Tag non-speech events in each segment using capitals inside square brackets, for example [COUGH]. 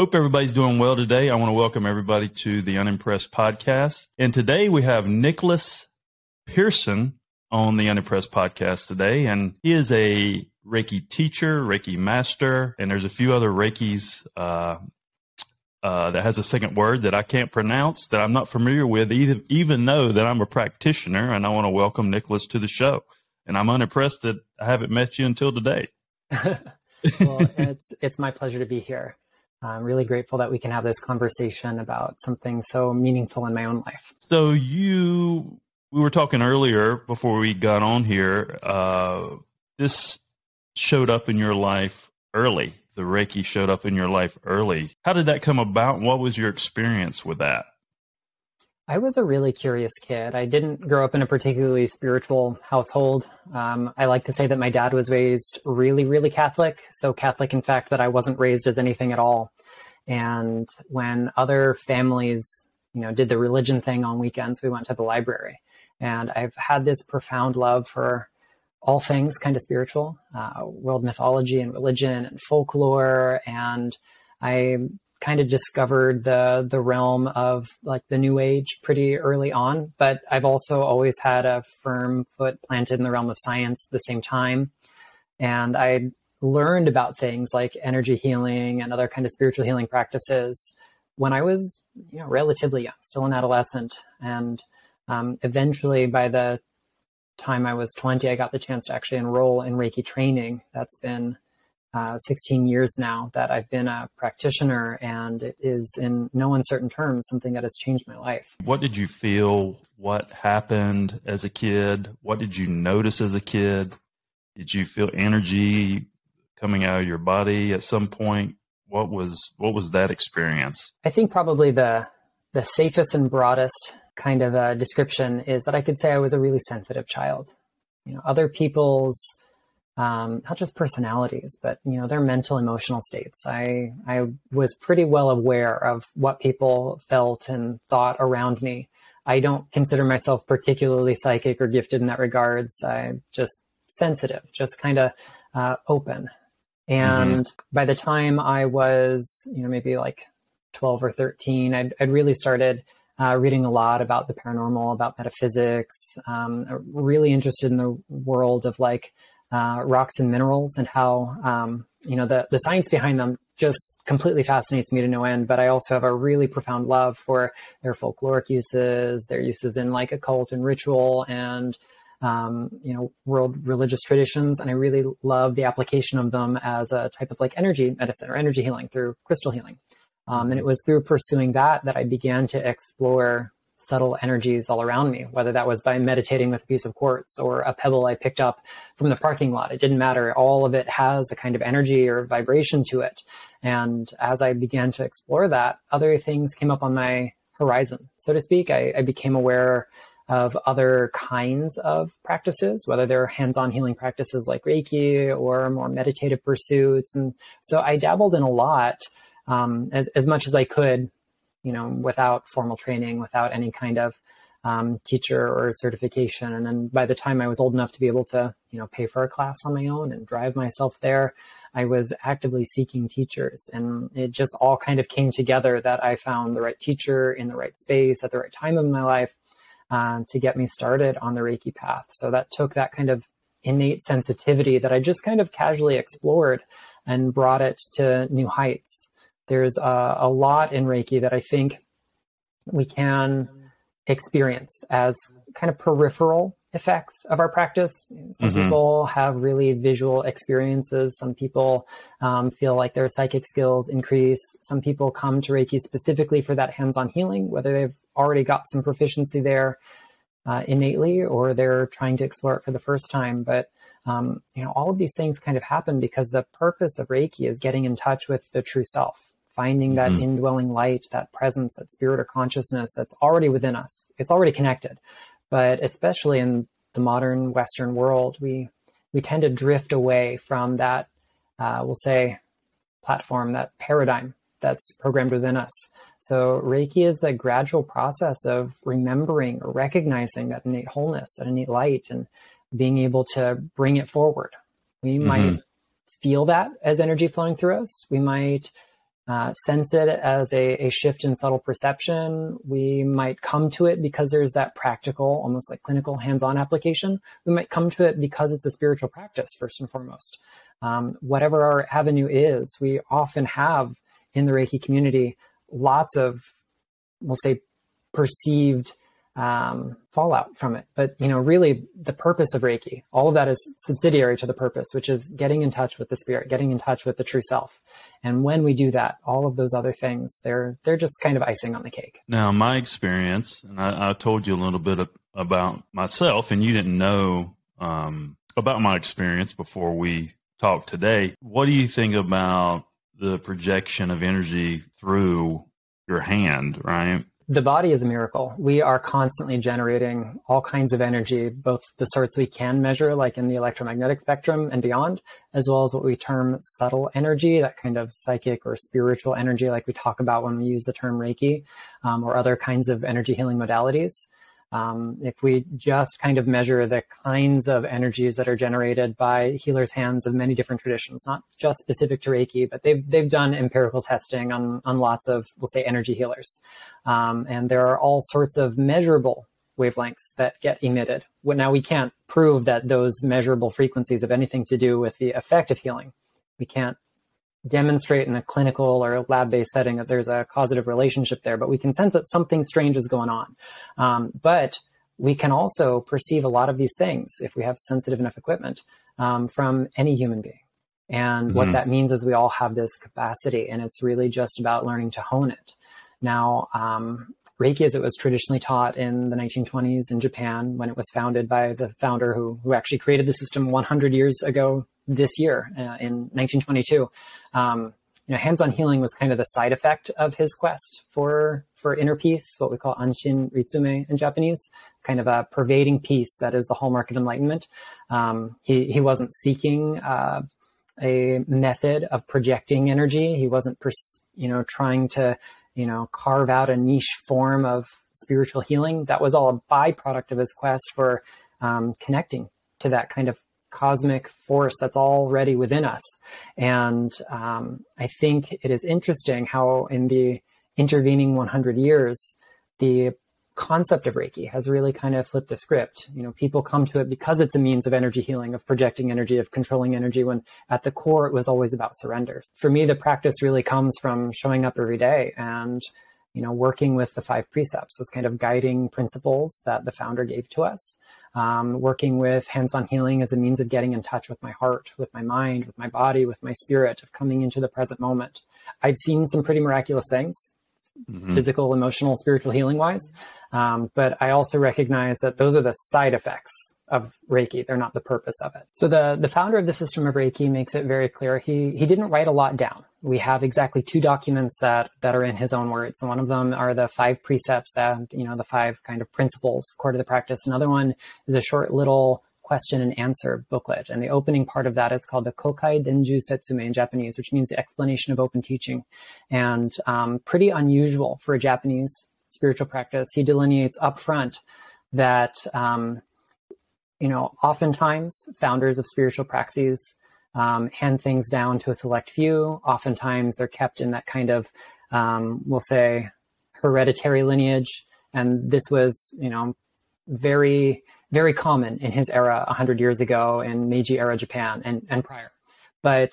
Hope everybody's doing well today. I want to welcome everybody to the Unimpressed podcast. And today we have Nicholas Pearson on the Unimpressed podcast today. And he is a Reiki teacher, Reiki master, and there's a few other Reikis uh, uh, that has a second word that I can't pronounce that I'm not familiar with, even, even though that I'm a practitioner. And I want to welcome Nicholas to the show. And I'm unimpressed that I haven't met you until today. [LAUGHS] well, it's it's my pleasure to be here. I'm really grateful that we can have this conversation about something so meaningful in my own life. So you, we were talking earlier before we got on here. Uh, this showed up in your life early. The Reiki showed up in your life early. How did that come about? What was your experience with that? I was a really curious kid. I didn't grow up in a particularly spiritual household. Um, I like to say that my dad was raised really, really Catholic. So Catholic, in fact, that I wasn't raised as anything at all. And when other families, you know, did the religion thing on weekends, we went to the library. And I've had this profound love for all things kind of spiritual, uh, world mythology and religion and folklore. And I kind of discovered the the realm of like the new age pretty early on but i've also always had a firm foot planted in the realm of science at the same time. And i learned about things like energy healing and other kind of spiritual healing practices when i was you know relatively young still an adolescent. And um, eventually by the time i was 20 i got the chance to actually enroll in reiki training. That's been uh, 16 years now that I've been a practitioner, and it is in no uncertain terms something that has changed my life. What did you feel? What happened as a kid? What did you notice as a kid? Did you feel energy coming out of your body at some point? What was what was that experience? I think probably the the safest and broadest kind of a description is that I could say I was a really sensitive child. You know, other people's um, not just personalities, but you know their mental emotional states. I I was pretty well aware of what people felt and thought around me. I don't consider myself particularly psychic or gifted in that regards. I'm just sensitive, just kind of uh, open. And mm-hmm. by the time I was, you know, maybe like 12 or 13, I'd, I'd really started uh, reading a lot about the paranormal, about metaphysics, um, really interested in the world of like uh, rocks and minerals and how um, you know the the science behind them just completely fascinates me to no end. But I also have a really profound love for their folkloric uses, their uses in like occult and ritual, and um, you know world religious traditions. And I really love the application of them as a type of like energy medicine or energy healing through crystal healing. Um, and it was through pursuing that that I began to explore subtle energies all around me, whether that was by meditating with a piece of quartz or a pebble I picked up from the parking lot. It didn't matter. All of it has a kind of energy or vibration to it. And as I began to explore that, other things came up on my horizon, so to speak. I, I became aware of other kinds of practices, whether they're hands on healing practices like Reiki or more meditative pursuits. And so I dabbled in a lot um, as, as much as I could you know, without formal training, without any kind of um, teacher or certification. And then by the time I was old enough to be able to, you know, pay for a class on my own and drive myself there, I was actively seeking teachers. And it just all kind of came together that I found the right teacher in the right space at the right time in my life uh, to get me started on the Reiki path. So that took that kind of innate sensitivity that I just kind of casually explored and brought it to new heights there's a, a lot in Reiki that I think we can experience as kind of peripheral effects of our practice. Some mm-hmm. people have really visual experiences. Some people um, feel like their psychic skills increase. Some people come to Reiki specifically for that hands on healing, whether they've already got some proficiency there uh, innately or they're trying to explore it for the first time. But Um, you know, all of these things kind of happen because the purpose of Reiki is getting in touch with the true self, finding that mm-hmm. indwelling light, that presence, that spirit or consciousness that's already within us. It's already connected. But especially in the modern Western world, we we tend to drift away from that, uh, we'll say, platform, that paradigm that's programmed within us. So Reiki is the gradual process of remembering or recognizing that innate wholeness, that innate light, and being able to bring it forward. We mm-hmm. might feel that as energy flowing through us. We might uh, sense it as a, a, shift in subtle perception. We might come to it because there's that practical, almost like clinical hands on application. We might come to it because it's a spiritual practice, first and foremost. Um, whatever our avenue is, we often have in the Reiki community lots of, we'll say, perceived um, fallout from it. But you know, really, the purpose of Reiki, all of that is subsidiary to the purpose, which is getting in touch with the spirit, getting in touch with the true self. And when we do that, all of those other things, they're they're just kind of icing on the cake. Now, my experience, and I, I told you a little bit of, about myself, and you didn't know um, about my experience before we talked today. What do you think about the projection of energy through your hand, right? The body is a miracle. We are constantly generating all kinds of energy, both the sorts we can measure, like in the electromagnetic spectrum and beyond, as well as what we term subtle energy, that kind of psychic or spiritual energy, like we talk about when we use the term Reiki, um, or other kinds of energy healing modalities. Um, if we just kind of measure the kinds of energies that are generated by healers' hands of many different traditions, not just specific to Reiki, but they've they've done empirical testing on on lots of we'll say energy healers, um, and there are all sorts of measurable wavelengths that get emitted. Now we can't prove that those measurable frequencies have anything to do with the effect of healing. We can't demonstrate in a clinical or lab-based setting that there's a causative relationship there, but we can sense that something strange is going on. Um, but we can also perceive a lot of these things if we have sensitive enough equipment um, from any human being. And mm-hmm. what that means is we all have this capacity, and it's really just about learning to hone it. Now, um, Reiki, as it was traditionally taught in the 1920s in Japan, when it was founded by the founder who, who actually created the system 100 years ago this year uh, in 1922. Um, you know, hands-on healing was kind of the side effect of his quest for for inner peace, what we call anshin ritsumei in Japanese, kind of a pervading peace that is the hallmark of enlightenment. Um, he he wasn't seeking uh, a method of projecting energy. He wasn't, pers- you know, trying to you know carve out a niche form of spiritual healing. That was all a byproduct of his quest for um, connecting to that kind of cosmic force that's already within us. And um, I think it is interesting how, in the intervening 100 years, the concept of Reiki has really kind of flipped the script. You know, people come to it because it's a means of energy healing, of projecting energy, of controlling energy, when at the core it was always about surrenders. For me, the practice really comes from showing up every day and you know, working with the five precepts, those kind of guiding principles that the founder gave to us um, working with hands on healing as a means of getting in touch with my heart, with my mind, with my body, with my spirit, of coming into the present moment. I've seen some pretty miraculous things, mm-hmm. physical, emotional, spiritual healing wise. Um, but I also recognize that those are the side effects of Reiki. They're not the purpose of it. So the, the founder of the system of Reiki makes it very clear. He, he didn't write a lot down. We have exactly two documents that, that are in his own words. One of them are the five precepts that, you know, the five kind of principles core to the practice. Another one is a short little question and answer booklet. And the opening part of that is called the Kokai Denju Setsumei in Japanese, which means the explanation of open teaching. And um, pretty unusual for a Japanese spiritual practice, he delineates upfront that, um, you know, oftentimes founders of spiritual praxis um, hand things down to a select few. Oftentimes they're kept in that kind of, um, we'll say, hereditary lineage. And this was, you know, very, very common in his era 100 years ago in Meiji era Japan and, and prior. But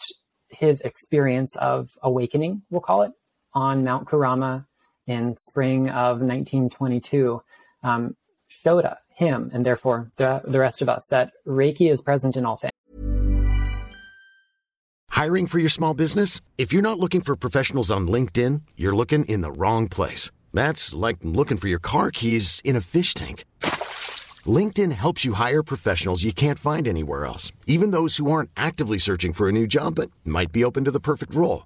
his experience of awakening, we'll call it, on Mount Kurama in spring of 1922 um, showed him and therefore the, the rest of us that Reiki is present in all things. Hiring for your small business? If you're not looking for professionals on LinkedIn, you're looking in the wrong place. That's like looking for your car keys in a fish tank. LinkedIn helps you hire professionals you can't find anywhere else, even those who aren't actively searching for a new job but might be open to the perfect role.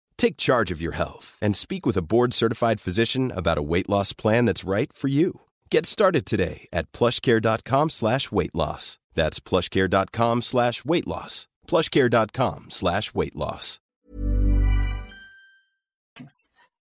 Take charge of your health and speak with a board-certified physician about a weight loss plan that's right for you. Get started today at plushcare.com slash weight loss. That's plushcare.com slash weight loss. plushcare.com slash weight loss.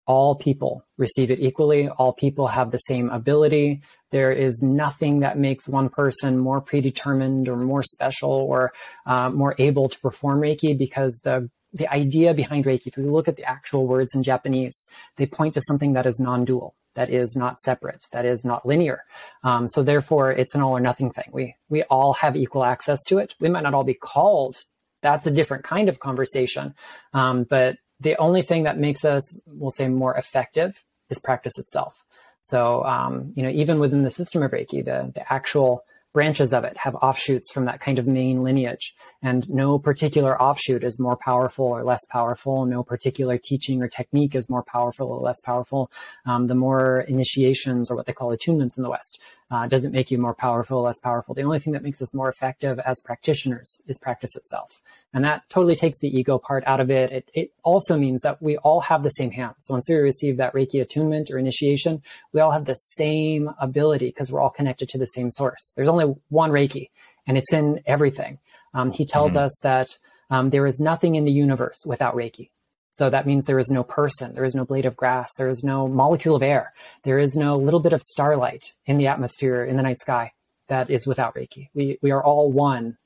All people receive it equally. All people have the same ability. There is nothing that makes one person more predetermined or more special or uh, more able to perform Reiki because the the idea behind Reiki, if you look at the actual words in Japanese, they point to something that is non-dual, that is not separate, that is not linear. Um, so therefore, it's an all or nothing thing. We we all have equal access to it. We might not all be called. That's a different kind of conversation. Um, but the only thing that makes us, we'll say, more effective is practice itself. So um, you know, even within the system of Reiki, the the actual branches of it have offshoots from that kind of main lineage. And no particular offshoot is more powerful or less powerful. No particular teaching or technique is more powerful or less powerful. Um, the more initiations or what they call attunements in the West uh, doesn't make you more powerful less powerful. The only thing that makes us more effective as practitioners is practice itself. And that totally takes the ego part out of it. It, it also means that we all have the same hands. So once we receive that Reiki attunement or initiation, we all have the same ability because we're all connected to the same source. There's only one Reiki and it's in everything. Um, he tells mm-hmm. us that um, there is nothing in the universe without Reiki. So that means there is no person, there is no blade of grass, there is no molecule of air, there is no little bit of starlight in the atmosphere, in the night sky that is without Reiki. We, we are all one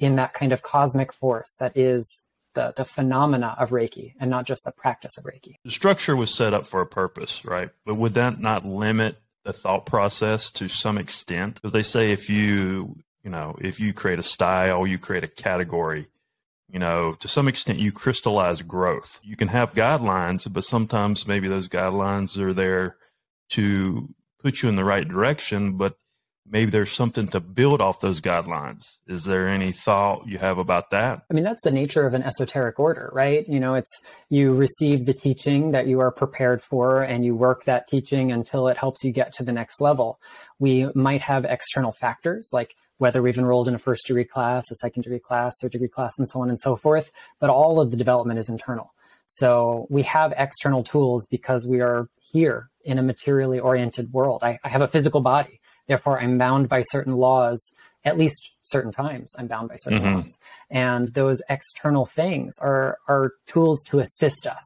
in that kind of cosmic force that is the, the phenomena of Reiki and not just the practice of Reiki. The structure was set up for a purpose, right? But would that not limit the thought process to some extent? Because they say if you, you know, if you create a style, you create a category, you know, to some extent you crystallize growth. You can have guidelines, but sometimes maybe those guidelines are there to put you in the right direction, but maybe there's something to build off those guidelines. Is there any thought you have about that? I mean, that's the nature of an esoteric order, right? You know, it's you receive the teaching that you are prepared for and you work that teaching until it helps you get to the next level. We might have external factors like whether we've enrolled in a first degree class, a second degree class, third degree class, and so on and so forth, but all of the development is internal. So we have external tools because we are here in a materially oriented world. I, I have a physical body Therefore, I'm bound by certain laws, at least certain times, I'm bound by certain mm-hmm. laws. And those external things are, are tools to assist us.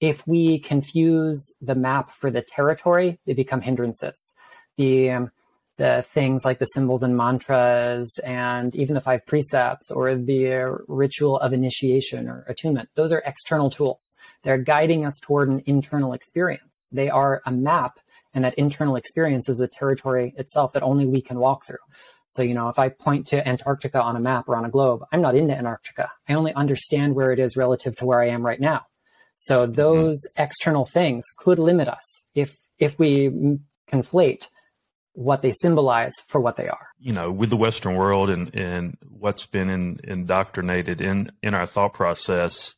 If we confuse the map for the territory, they become hindrances. The, um, the things like the symbols and mantras and even the five precepts or the ritual of initiation or attunement. Those are external tools. They're guiding us toward an internal experience. They are a map and that internal experience is the territory itself that only we can walk through. So, you know, if I point to Antarctica on a map or on a globe, I'm not into Antarctica. I only understand where it is relative to where I am right now. So mm-hmm. those mm-hmm. external things could limit us if if we conflate what they symbolize for what they are. You know, with the Western world and, and what's been in, indoctrinated in, in our thought process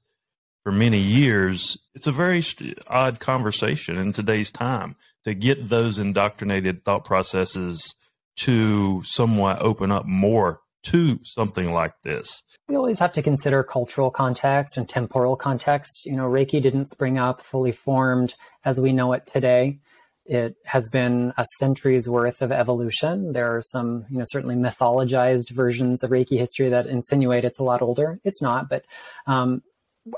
for many years, it's a very odd conversation in today's time to get those indoctrinated thought processes to somewhat open up more to something like this. We always have to consider cultural context and temporal context. You know, Reiki didn't spring up fully formed as we know it today. It has been a century's worth of evolution. There are some, you know, certainly mythologized versions of Reiki history that insinuate it's a lot older. It's not, but um,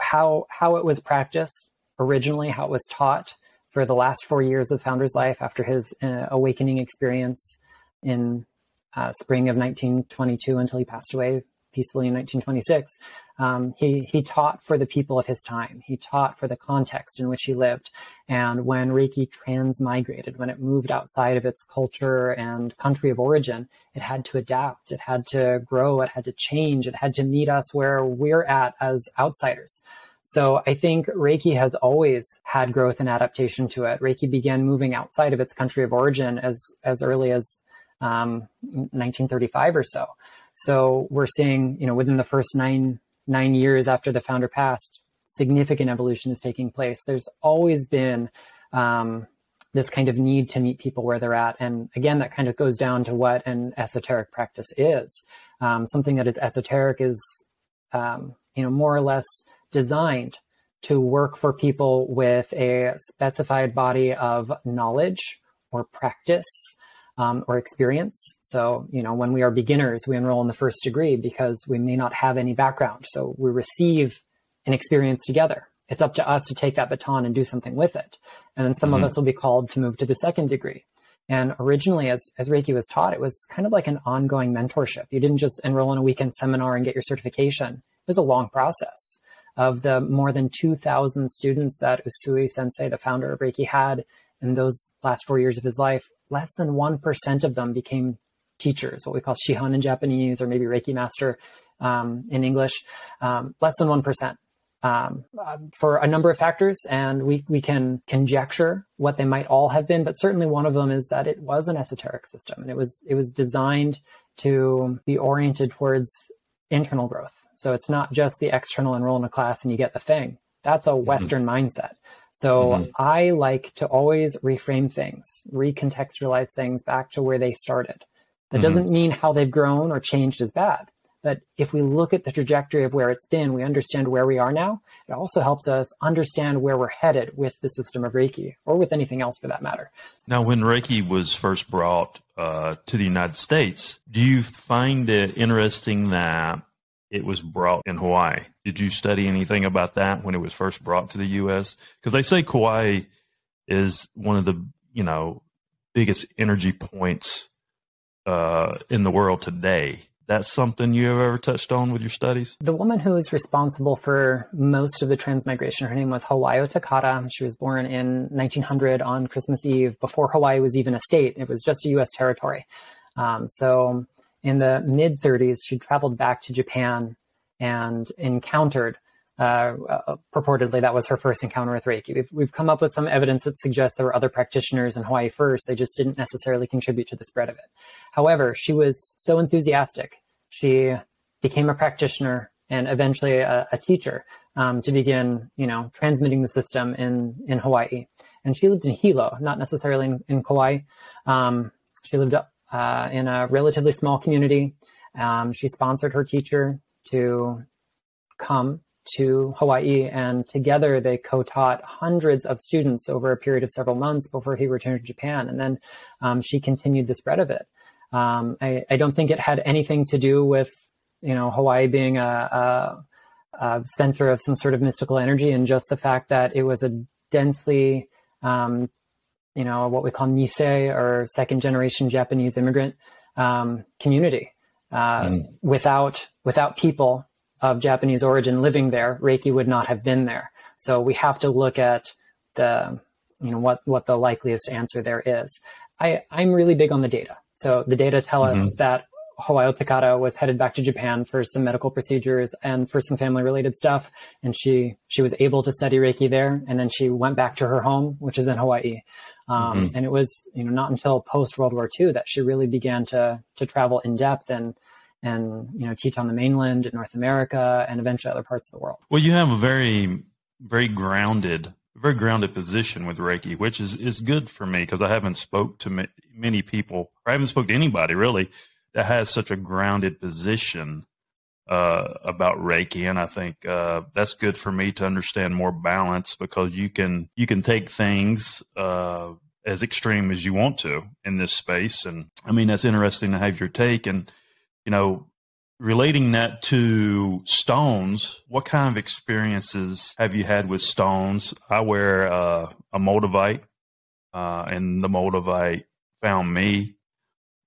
how how it was practiced originally, how it was taught, for the last four years of the founder's life after his uh, awakening experience in uh, spring of 1922 until he passed away peacefully in 1926, um, he he taught for the people of his time. He taught for the context in which he lived. And when Reiki transmigrated, when it moved outside of its culture and country of origin, it had to adapt. It had to grow. It had to change. It had to meet us where we're at as outsiders. So I think Reiki has always had growth and adaptation to it. Reiki began moving outside of its country of origin as as early as um, 1935 or so. So we're seeing, you know, within the first nine nine years after the founder passed, significant evolution is taking place. There's always been um, this kind of need to meet people where they're at, and again, that kind of goes down to what an esoteric practice is. Um, something that is esoteric is, um, you know, more or less designed to work for people with a specified body of knowledge or practice um, or experience. So, you know, when we are beginners, we enroll in the first degree because we may not have any background. So we receive an experience together. It's up to us to take that baton and do something with it. And then some mm-hmm. of us will be called to move to the second degree. And originally, as, as Reiki was taught, it was kind of like an ongoing mentorship. You didn't just enroll in a weekend seminar and get your certification. It was a long process of the more than 2,000 students that Usui Sensei, the founder of Reiki, had in those last four years of his life, less than 1% of them became teachers, what we call Shihan in Japanese, or maybe Reiki master um, in English. Um, less than 1%. Um, uh, for a number of factors, and we, we can conjecture what they might all have been, but certainly one of them is that it was an esoteric system, and it was it was designed to be oriented towards internal growth. So it's not just the external enroll in a class and you get the thing. That's a mm-hmm. Western mindset. So mm-hmm. I like to always reframe things, recontextualize things back to where they started. That mm-hmm. doesn't mean how they've grown or changed is bad. But if we look at the trajectory of where it's been, we understand where we are now. It also helps us understand where we're headed with the system of Reiki or with anything else for that matter. Now, when Reiki was first brought uh, to the United States, do you find it interesting that it was brought in Hawaii. Did you study anything about that when it was first brought to the U.S.? Because they say Kauai is one of the you know biggest energy points uh, in the world today. That's something you have ever touched on with your studies? The woman who is responsible for most of the transmigration, her name was Hawayo Takata. She was born in 1900 on Christmas Eve, before Hawaii was even a state. It was just a U.S. territory. Um, so in the mid 30s, she traveled back to Japan and encountered. Uh, uh, purportedly, that was her first encounter with Reiki. We've, we've come up with some evidence that suggests there were other practitioners in Hawaii first. They just didn't necessarily contribute to the spread of it. However, she was so enthusiastic. She became a practitioner and eventually a, a teacher um, to begin, you know, transmitting the system in in Hawaii. And she lived in Hilo, not necessarily in, in Kauai. Um, she lived up uh, in a relatively small community. Um, she sponsored her teacher to come to Hawaii, and together they co taught hundreds of students over a period of several months before he returned to Japan. And then um, she continued the spread of it. Um, I, I, don't think it had anything to do with, you know, Hawaii being a, a, a, center of some sort of mystical energy, and just the fact that it was a densely um, you know, what we call Nisei or second generation Japanese immigrant um, community. Uh, mm. Without without people of Japanese origin living there, Reiki would not have been there. So we have to look at the you know what what the likeliest answer there is. I I'm really big on the data. So the data tell mm-hmm. us that Hawayo Takata was headed back to Japan for some medical procedures and for some family related stuff. And she, she was able to study Reiki there. And then she went back to her home, which is in Hawaii. Um, mm-hmm. And it was, you know, not until post World War II that she really began to to travel in depth and and you know teach on the mainland in North America and eventually other parts of the world. Well, you have a very very grounded very grounded position with Reiki, which is is good for me because I haven't spoke to ma- many people, or I haven't spoke to anybody really that has such a grounded position uh, about Reiki, and I think uh, that's good for me to understand more balance because you can you can take things uh, as extreme as you want to in this space, and I mean that's interesting to have your take, and you know relating that to stones, what kind of experiences have you had with stones? I wear uh, a Moldavite, uh, and the Moldavite found me.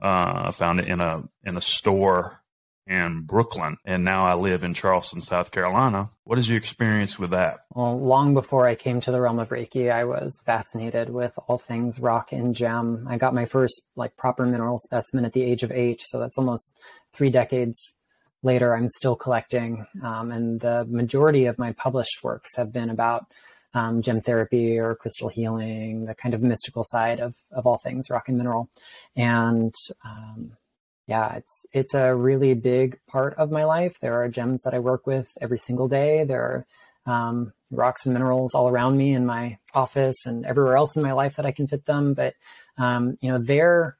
Uh, I found it in a in a store in Brooklyn, and now I live in Charleston, South Carolina. What is your experience with that? Well, long before I came to the realm of Reiki, I was fascinated with all things rock and gem. I got my first like proper mineral specimen at the age of eight, so that's almost three decades later. I'm still collecting, um, and the majority of my published works have been about um, gem therapy or crystal healing, the kind of mystical side of of all things rock and mineral, and um, yeah, it's it's a really big part of my life. There are gems that I work with every single day. There are um, rocks and minerals all around me in my office and everywhere else in my life that I can fit them. But um, you know, they're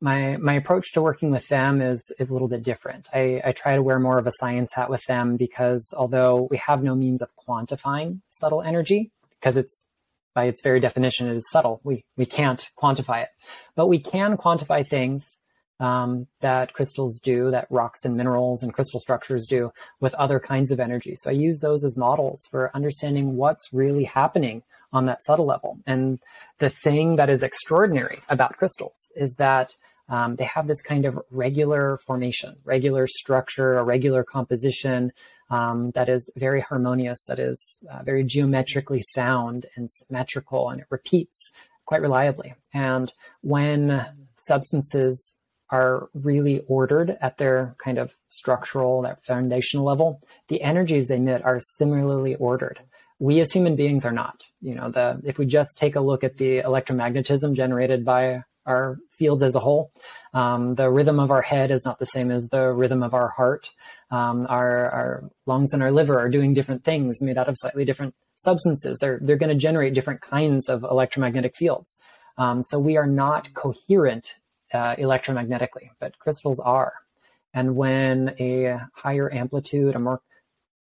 my my approach to working with them is is a little bit different. I, I try to wear more of a science hat with them because although we have no means of quantifying subtle energy, because it's by its very definition it is subtle, we we can't quantify it, but we can quantify things um, that crystals do, that rocks and minerals and crystal structures do with other kinds of energy. So I use those as models for understanding what's really happening on that subtle level. And the thing that is extraordinary about crystals is that um, they have this kind of regular formation, regular structure, a regular composition um, that is very harmonious, that is uh, very geometrically sound and symmetrical, and it repeats quite reliably. And when substances are really ordered at their kind of structural, that foundational level, the energies they emit are similarly ordered. We as human beings are not. You know, the if we just take a look at the electromagnetism generated by our fields as a whole, um, the rhythm of our head is not the same as the rhythm of our heart. Um, our, our lungs and our liver are doing different things made out of slightly different substances. They're they're going to generate different kinds of electromagnetic fields. Um, so we are not coherent uh, electromagnetically, but crystals are. And when a higher amplitude, a more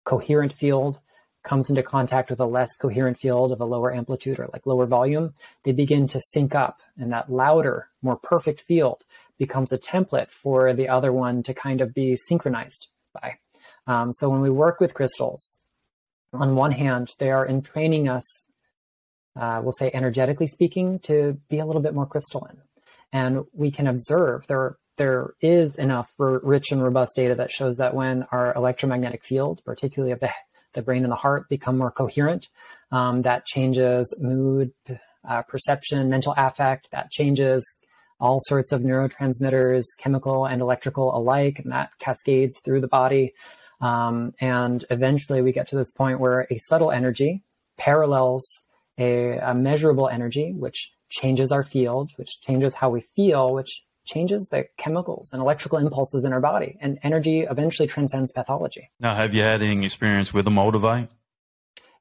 coherent field comes into contact with a less coherent field of a lower amplitude or like lower volume, they begin to sync up. And that louder, more perfect field becomes a template for the other one to kind of be synchronized by. Um, so when we work with crystals, on one hand, they are entraining us, uh, we'll say energetically speaking, to be a little bit more crystalline and we can observe there there is enough rich and robust data that shows that when our electromagnetic field, particularly of the the brain and the heart, become more coherent, um, that changes mood, uh, perception, mental affect. That changes all sorts of neurotransmitters, chemical and electrical alike, and that cascades through the body. Um, and eventually, we get to this point where a subtle energy parallels a, a measurable energy, which changes our field, which changes how we feel, which changes the chemicals and electrical impulses in our body. And energy eventually transcends pathology. Now, have you had any experience with a moldavite?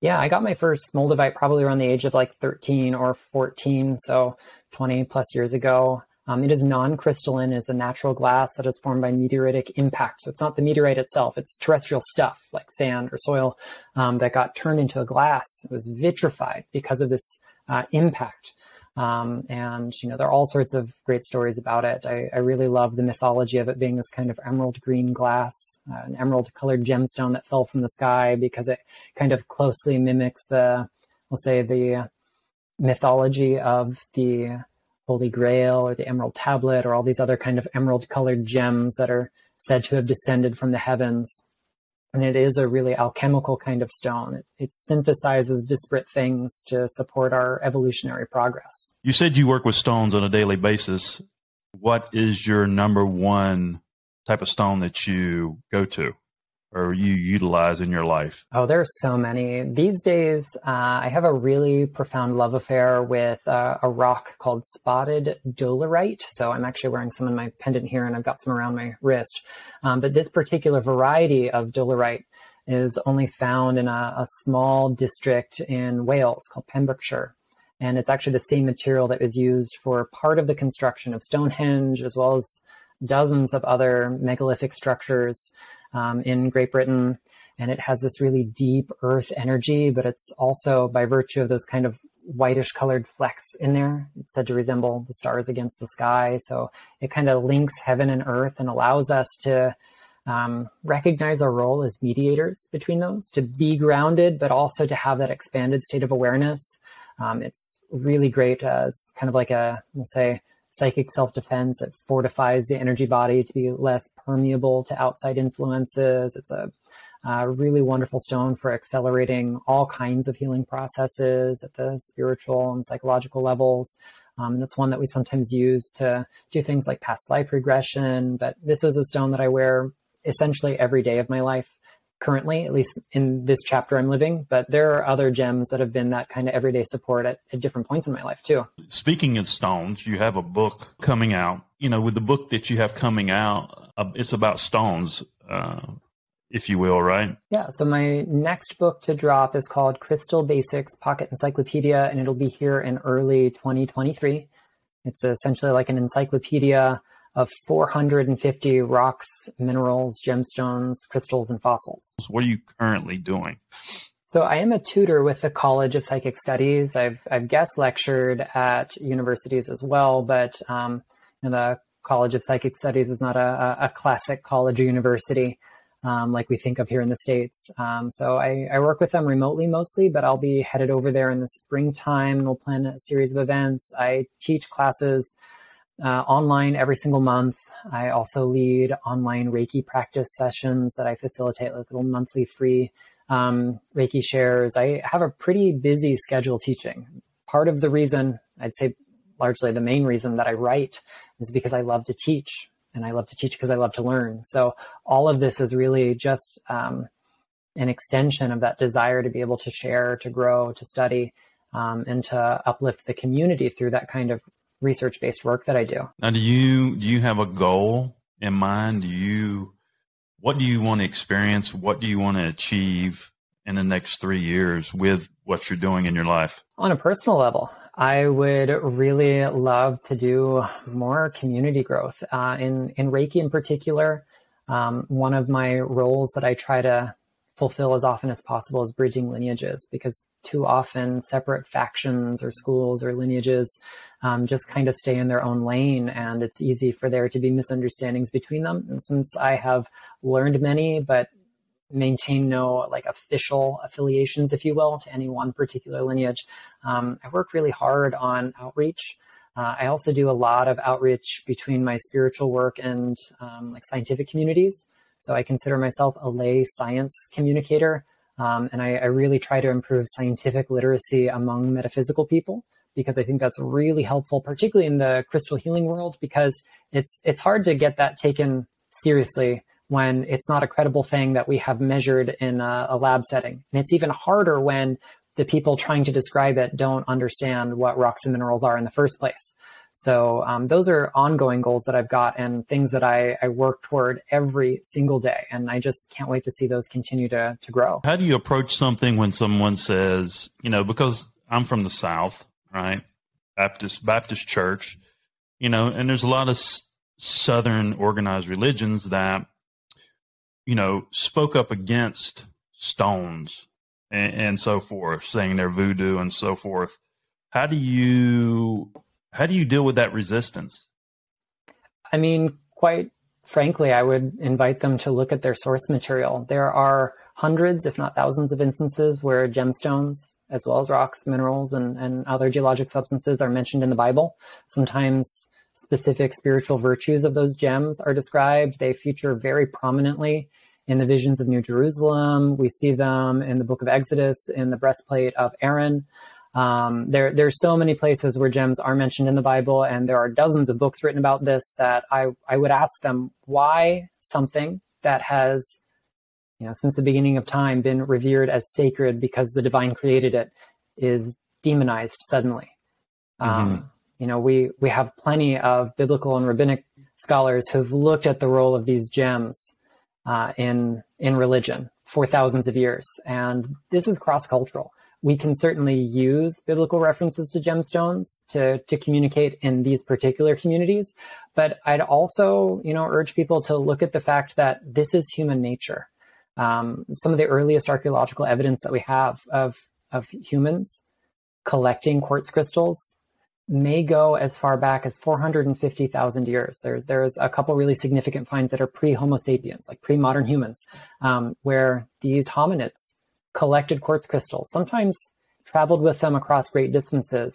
Yeah, I got my first moldavite probably around the age of like 13 or 14, so 20 plus years ago. Um, it is non-crystalline, is a natural glass that is formed by meteoritic impact. So it's not the meteorite itself; it's terrestrial stuff like sand or soil um, that got turned into a glass. It was vitrified because of this uh, impact. Um, and you know there are all sorts of great stories about it. I, I, really love the mythology of it being this kind of emerald green glass, uh, an emerald colored gemstone that fell from the sky because it kind of closely mimics the, we'll say the mythology of the Holy Grail or the Emerald Tablet or all these other kind of emerald colored gems that are said to have descended from the heavens and it is a really alchemical kind of stone. It, it, synthesizes disparate things to support our evolutionary progress. You said you work with stones on a daily basis. What is your number one type of stone that you go to? Or you utilize in your life? Oh, there are so many. These days, uh, I have a really profound love affair with uh, a rock called spotted dolerite. So I'm actually wearing some in my pendant here, and I've got some around my wrist. Um, but this particular variety of dolerite is only found in a, a small district in Wales called Pembrokeshire. And it's actually the same material that was used for part of the construction of Stonehenge, as well as dozens of other megalithic structures um, in Great Britain. And it has this really deep earth energy, but it's also by virtue of those kind of whitish colored flecks in there. It's said to resemble the stars against the sky. So it kind of links heaven and earth and allows us to um, recognize our role as mediators between those, to be grounded, but also to have that expanded state of awareness. Um, it's really great as kind of like a, we'll say, psychic self defense. It fortifies the energy body to be less permeable to outside influences. It's a uh, really wonderful stone for accelerating all kinds of healing processes at the spiritual and psychological levels. Um, and it's one that we sometimes use to do things like past life regression. But this is a stone that I wear essentially every day of my life currently, at least in this chapter I'm living. But there are other gems that have been that kind of everyday support at, at different points in my life too. Speaking of stones, you have a book coming out. You know, with the book that you have coming out, uh, it's about stones. Uh, if you will, right? Yeah. So my next book to drop is called Crystal Basics Pocket Encyclopedia, and it'll be here in early 2023. It's essentially like an encyclopedia of 450 rocks, minerals, gemstones, crystals, and fossils. So what are you currently doing? So I am a tutor with the College of Psychic Studies. I've I've guest lectured at universities as well, but um, you know, the College of Psychic Studies is not a, a classic college or university um, like we think of here in the States. Um, so I, I, work with them remotely mostly, but I'll be headed over there in the springtime. We'll plan a series of events. I teach classes uh, online every single month. I also lead online Reiki practice sessions that I facilitate, like little monthly free um, Reiki shares. I have a pretty busy schedule teaching. Part of the reason, I'd say largely the main reason that I write is because I love to teach and I love to teach because I love to learn. So all of this is really just um, an extension of that desire to be able to share, to grow, to study, um, and to uplift the community through that kind of research-based work that I do. Now, do you do you have a goal in mind? Do you what do you want to experience? What do you want to achieve in the next three years with what you're doing in your life? On a personal level, I would really love to do more community growth uh, in in Reiki in particular. Um, one of my roles that I try to fulfill as often as possible is bridging lineages because too often separate factions or schools or lineages um, just kind of stay in their own lane and it's easy for there to be misunderstandings between them. And since I have learned many, but maintain no like official affiliations, if you will, to any one particular lineage. Um, I work really hard on outreach. Uh, I also do a lot of outreach between my spiritual work and um, like scientific communities. So I consider myself a lay science communicator. Um, and I, I, really try to improve scientific literacy among metaphysical people because I think that's really helpful, particularly in the crystal healing world, because it's it's hard to get that taken seriously when it's not a credible thing that we have measured in a, a lab setting. And it's even harder when the people trying to describe it don't understand what rocks and minerals are in the first place. So um, those are ongoing goals that I've got and things that I, I, work toward every single day. And I just can't wait to see those continue to, to grow. How do you approach something when someone says, you know, because I'm from the South, right? Baptist, Baptist church, you know, and there's a lot of Southern organized religions that you know, spoke up against stones and, and so forth, saying they're voodoo and so forth. How do you how do you deal with that resistance? I mean, quite frankly, I would invite them to look at their source material. There are hundreds, if not thousands, of instances where gemstones, as well as rocks, minerals, and, and other geologic substances, are mentioned in the Bible. Sometimes specific spiritual virtues of those gems are described. They feature very prominently in the visions of New Jerusalem. We see them in the book of Exodus, in the breastplate of Aaron. Um, there, there's so many places where gems are mentioned in the Bible, and there are dozens of books written about this that I, I would ask them why something that has, you know, since the beginning of time been revered as sacred because the divine created it is demonized suddenly. Um, mm-hmm. Um, you know, we, we have plenty of biblical and rabbinic scholars who've looked at the role of these gems uh, in in religion for thousands of years, and this is cross cultural. We can certainly use biblical references to gemstones to to communicate in these particular communities, but I'd also you know urge people to look at the fact that this is human nature. Um, some of the earliest archaeological evidence that we have of of humans collecting quartz crystals may go as far back as 450,000 years. There's there's a couple really significant finds that are pre-Homo sapiens, like pre-modern humans, um, where these hominids collected quartz crystals, sometimes traveled with them across great distances,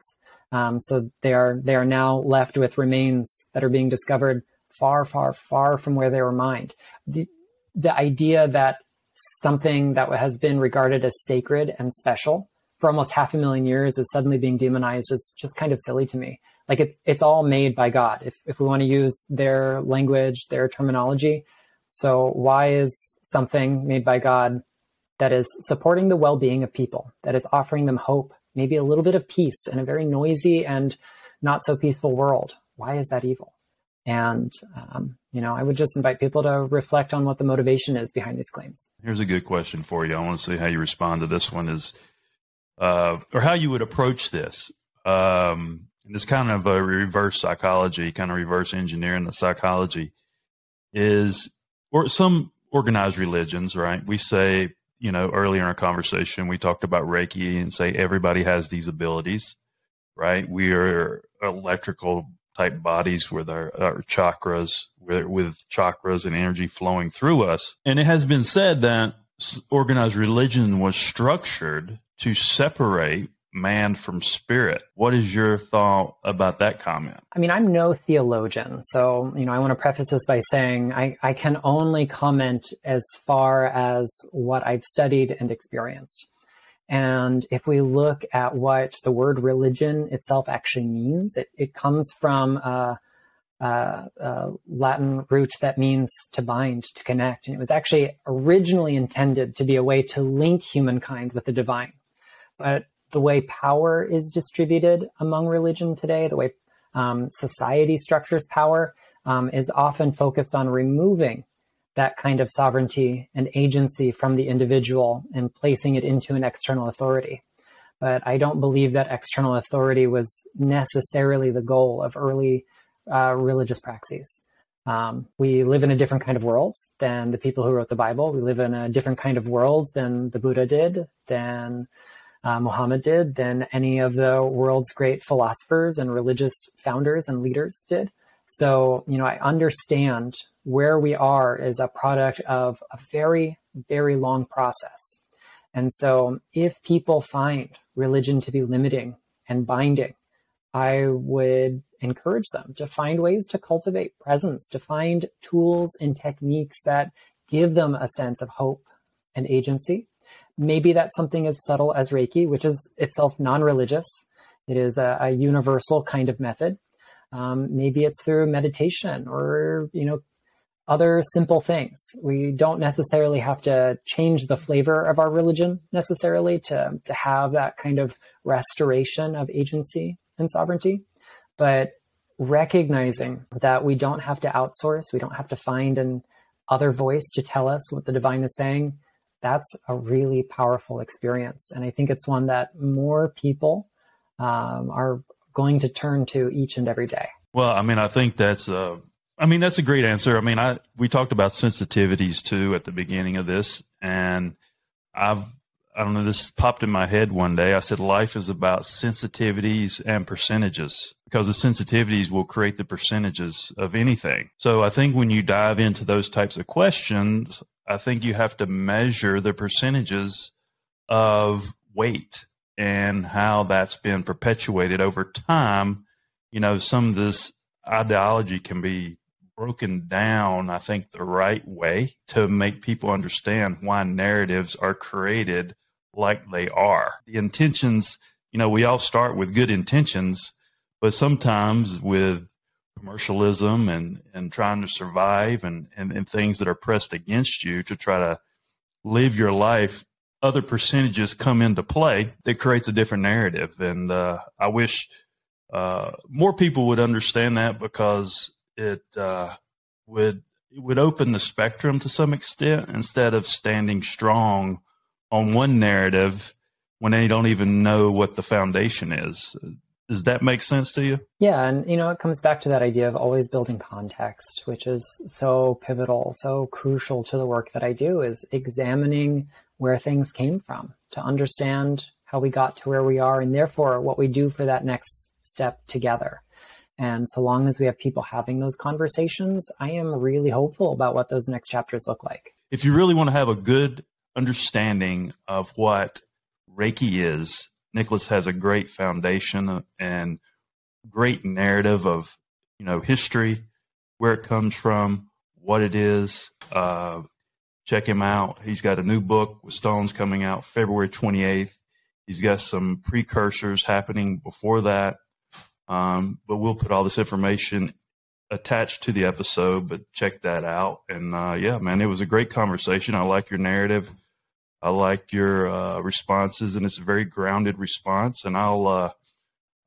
Um, so they are they are now left with remains that are being discovered far, far, far from where they were mined. The, the idea that something that has been regarded as sacred and special for almost half a million years is suddenly being demonized is just kind of silly to me. Like it's it's all made by God. If if we want to use their language, their terminology, so why is something made by God that is supporting the well-being of people, that is offering them hope, maybe a little bit of peace in a very noisy and not so peaceful world? Why is that evil? And, um, you know, I would just invite people to reflect on what the motivation is behind these claims. Here's a good question for you. I want to see how you respond to this one is, uh, or how you would approach this. Um, it's kind of a reverse psychology, kind of reverse engineering the psychology is, or some organized religions, right? We say, you know, earlier in our conversation, we talked about Reiki and say everybody has these abilities, right? We are electrical type bodies with our, our chakras, with, with chakras and energy flowing through us. And it has been said that organized religion was structured to separate man from spirit. What is your thought about that comment? I mean, I'm no theologian. So, you know, I want to preface this by saying I, I can only comment as far as what I've studied and experienced. And if we look at what the word religion itself actually means, it, it comes from a, a, a, Latin root that means to bind, to connect. And it was actually originally intended to be a way to link humankind with the divine. But the way power is distributed among religion today, the way um, society structures power, um, is often focused on removing that kind of sovereignty and agency from the individual and placing it into an external authority. But I don't believe that external authority was necessarily the goal of early uh, religious praxis. Um, we live in a different kind of world than the people who wrote the Bible. We live in a different kind of world than the Buddha did, than uh, Muhammad did, than any of the world's great philosophers and religious founders and leaders did. So, you know, I understand where we are is a product of a very, very long process. And so if people find religion to be limiting and binding, I would encourage them to find ways to cultivate presence, to find tools and techniques that give them a sense of hope and agency. Maybe that's something as subtle as Reiki, which is itself non religious. It is a, a, universal kind of method. Um, maybe it's through meditation or, you know, other simple things. We don't necessarily have to change the flavor of our religion necessarily to, to have that kind of restoration of agency and sovereignty. But recognizing that we don't have to outsource, we don't have to find an other voice to tell us what the divine is saying, that's a really powerful experience. And I think it's one that more people um, are going to turn to each and every day. Well, I mean, I think that's a, I mean, that's a great answer. I mean, I we talked about sensitivities too at the beginning of this, and I've I don't know, this popped in my head one day. I said life is about sensitivities and percentages because the sensitivities will create the percentages of anything. So I think when you dive into those types of questions, I think you have to measure the percentages of weight and how that's been perpetuated over time. You know, some of this ideology can be broken down, I think, the right way to make people understand why narratives are created like they are. The intentions, you know, we all start with good intentions, but sometimes with commercialism and, and trying to survive and, and, and things that are pressed against you to try to live your life, other percentages come into play that creates a different narrative. And uh, I wish uh, more people would understand that because it uh, would it would open the spectrum to some extent instead of standing strong on one narrative when they don't even know what the foundation is. Does that make sense to you? Yeah, and you know, it comes back to that idea of always building context, which is so pivotal, so crucial to the work that I do is examining where things came from to understand how we got to where we are and therefore what we do for that next step together. And so long as we have people having those conversations, I am really hopeful about what those next chapters look like. If you really want to have a good understanding of what Reiki is, Nicholas has a great foundation and great narrative of you know history, where it comes from, what it is. Uh, check him out. He's got a new book with Stones coming out February 28th. He's got some precursors happening before that. Um, but we'll put all this information attached to the episode, but check that out. And uh, yeah, man, it was a great conversation. I like your narrative. I like your uh, responses, and it's a very grounded response. And I'll uh,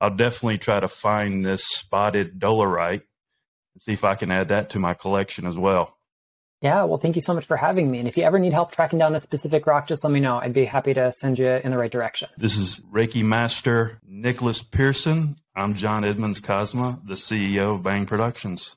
I'll definitely try to find this spotted dolerite and see if I can add that to my collection as well. Yeah, well, thank you so much for having me. And if you ever need help tracking down a specific rock, just let me know. I'd be happy to send you in the right direction. This is Reiki Master Nicholas Pearson. I'm John Edmonds Cosma, the CEO of Bang Productions.